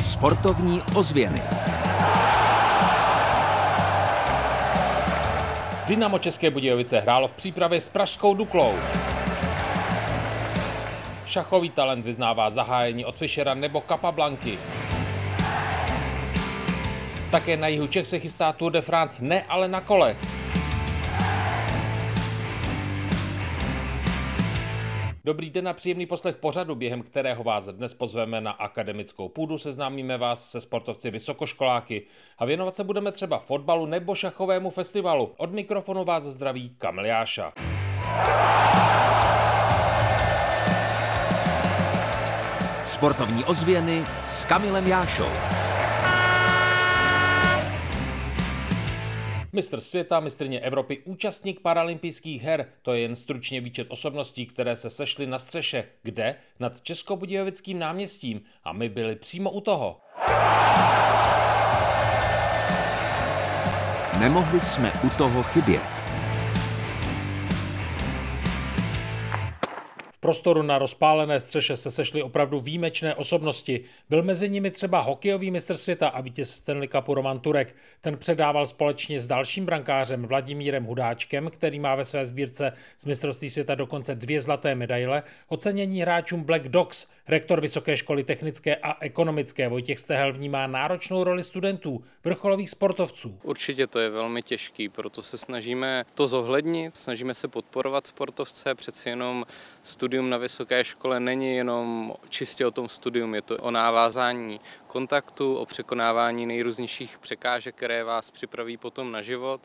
Sportovní ozvěny. Dynamo České Budějovice hrálo v přípravě s Pražskou Duklou. Šachový talent vyznává zahájení od Fischera nebo Capablanky. Také na jihu Čech se chystá Tour de France, ne ale na kolech. Dobrý den a příjemný poslech pořadu, během kterého vás dnes pozveme na akademickou půdu, seznámíme vás se sportovci vysokoškoláky a věnovat se budeme třeba fotbalu nebo šachovému festivalu. Od mikrofonu vás zdraví Kamil Jáša. Sportovní ozvěny s Kamilem Jášou. Mistr světa, mistrně Evropy, účastník paralympijských her, to je jen stručně výčet osobností, které se sešly na střeše. Kde? Nad Českobudějovickým náměstím. A my byli přímo u toho. Nemohli jsme u toho chybět. Prostoru na rozpálené střeše se sešly opravdu výjimečné osobnosti. Byl mezi nimi třeba hokejový mistr světa a vítěz Stanley Cupu Roman Turek. Ten předával společně s dalším brankářem Vladimírem Hudáčkem, který má ve své sbírce z mistrovství světa dokonce dvě zlaté medaile, ocenění hráčům Black Dogs. Rektor Vysoké školy technické a ekonomické Vojtěch Stehel vnímá náročnou roli studentů, vrcholových sportovců. Určitě to je velmi těžký, proto se snažíme to zohlednit, snažíme se podporovat sportovce, přeci jenom studium na vysoké škole není jenom čistě o tom studium, je to o návázání kontaktu, o překonávání nejrůznějších překážek, které vás připraví potom na život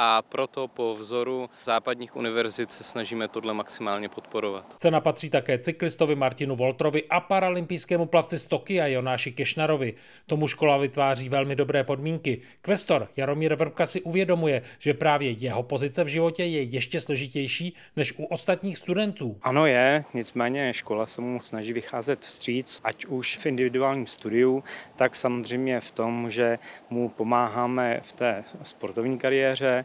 a proto po vzoru západních univerzit se snažíme tohle maximálně podporovat. Cena patří také cyklistovi Martinu Voltrovi a paralympijskému plavci z Tokia Jonáši Kešnarovi. Tomu škola vytváří velmi dobré podmínky. Kvestor Jaromír Vrbka si uvědomuje, že právě jeho pozice v životě je ještě složitější než u ostatních studentů. Ano je, nicméně škola se mu snaží vycházet vstříc, ať už v individuálním studiu, tak samozřejmě v tom, že mu pomáháme v té sportovní kariéře,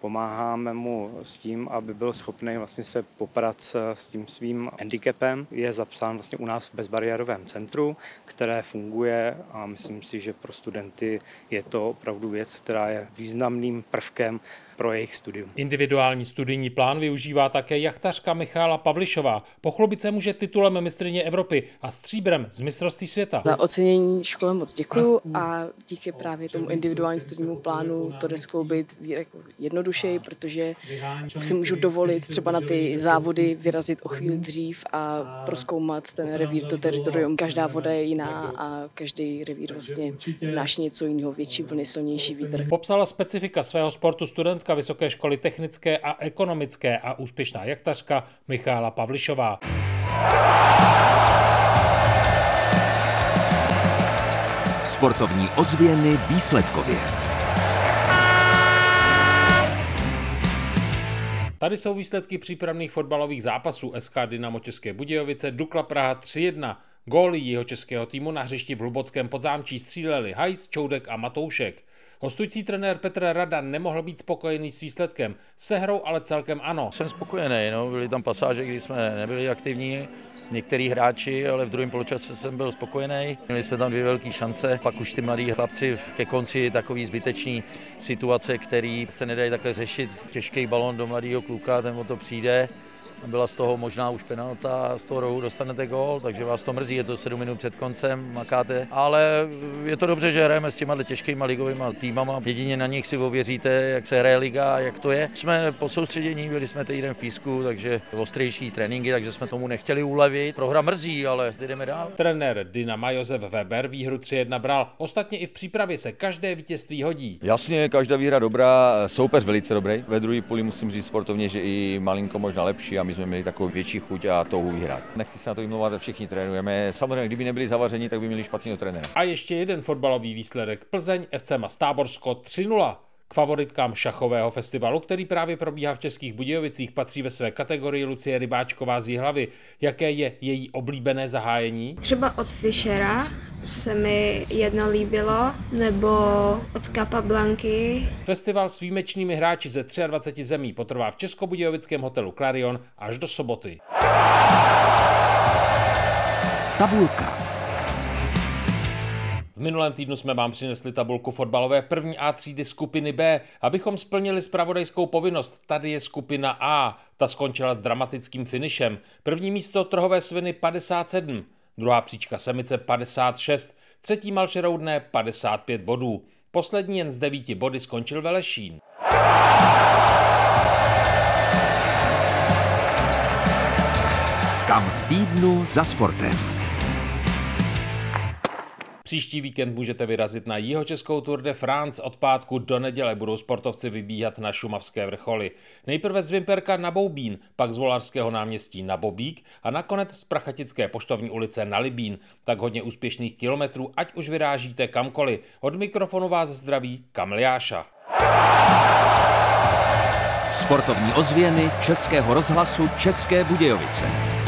pomáháme mu s tím, aby byl schopný vlastně se poprat s tím svým handicapem. Je zapsán vlastně u nás v bezbariérovém centru, které funguje a myslím si, že pro studenty je to opravdu věc, která je významným prvkem pro jejich studium. Individuální studijní plán využívá také jachtařka Michála Pavlišová. Pochlubit se může titulem mistrně Evropy a stříbrem z mistrovství světa. Za ocenění škole moc děkuju a díky právě tomu individuálnímu studijnímu plánu to jde skloubit jako jednodušeji, protože si můžu dovolit třeba na ty závody vyrazit o chvíli dřív a proskoumat ten revír, to teritorium. Každá voda je jiná a každý revír vlastně náší něco jiného, větší vlny, silnější vítr. Popsala specifika svého sportu studentka Vysoké školy technické a ekonomické a úspěšná jachtařka Michála Pavlišová. Sportovní ozvěny výsledkově. Tady jsou výsledky přípravných fotbalových zápasů SK Dynamo České Budějovice, Dukla Praha 3-1. Góly jeho českého týmu na hřišti v Hlubockém podzámčí stříleli Hajs, Čoudek a Matoušek. Hostující trenér Petr Rada nemohl být spokojený s výsledkem. Sehrou ale celkem ano. Jsem spokojený, no. byly tam pasáže, kdy jsme nebyli aktivní, některý hráči, ale v druhém poločase jsem byl spokojený. Měli jsme tam dvě velké šance, pak už ty mladí chlapci ke konci takový zbytečný situace, který se nedají takhle řešit. Těžký balon do mladého kluka, ten o to přijde byla z toho možná už penalta a z toho rohu dostanete gól, takže vás to mrzí, je to 7 minut před koncem, makáte, ale je to dobře, že hrajeme s těma těžkými ligovými týmama, jedině na nich si ověříte, jak se hraje liga a jak to je. Jsme po soustředění, byli jsme týden v písku, takže ostrější tréninky, takže jsme tomu nechtěli ulevit. Prohra mrzí, ale jdeme dál. Trenér Dynama Josef Weber výhru 3-1 bral. Ostatně i v přípravě se každé vítězství hodí. Jasně, každá výhra dobrá, soupeř velice dobrý. Ve druhé půli musím říct sportovně, že i malinko možná lepší a my jsme měli takovou větší chuť a touhu vyhrát. Nechci se na to vymlouvat, všichni trénujeme. Samozřejmě, kdyby nebyli zavaření, tak by měli špatného trenéra. A ještě jeden fotbalový výsledek. Plzeň FC Mastáborsko 3-0. K favoritkám šachového festivalu, který právě probíhá v Českých Budějovicích, patří ve své kategorii Lucie Rybáčková z Jihlavy. Jaké je její oblíbené zahájení? Třeba od Fischera se mi jedno líbilo, nebo od Capablanky. Festival s výjimečnými hráči ze 23 zemí potrvá v Českobudějovickém hotelu Clarion až do soboty. Tabulka. V minulém týdnu jsme vám přinesli tabulku fotbalové první A třídy skupiny B. Abychom splnili spravodajskou povinnost, tady je skupina A. Ta skončila dramatickým finišem. První místo trhové sviny 57, druhá příčka Semice 56, třetí Malšeroudné 55 bodů. Poslední jen z devíti body skončil Velešín. Kam v týdnu za sportem. Příští víkend můžete vyrazit na Jihočeskou Tour de France. Od pátku do neděle budou sportovci vybíhat na šumavské vrcholy. Nejprve z Vimperka na Boubín, pak z Volarského náměstí na Bobík a nakonec z Prachatické poštovní ulice na Libín. Tak hodně úspěšných kilometrů, ať už vyrážíte kamkoliv. Od mikrofonu vás zdraví Kamiliáša. Sportovní ozvěny Českého rozhlasu České Budějovice.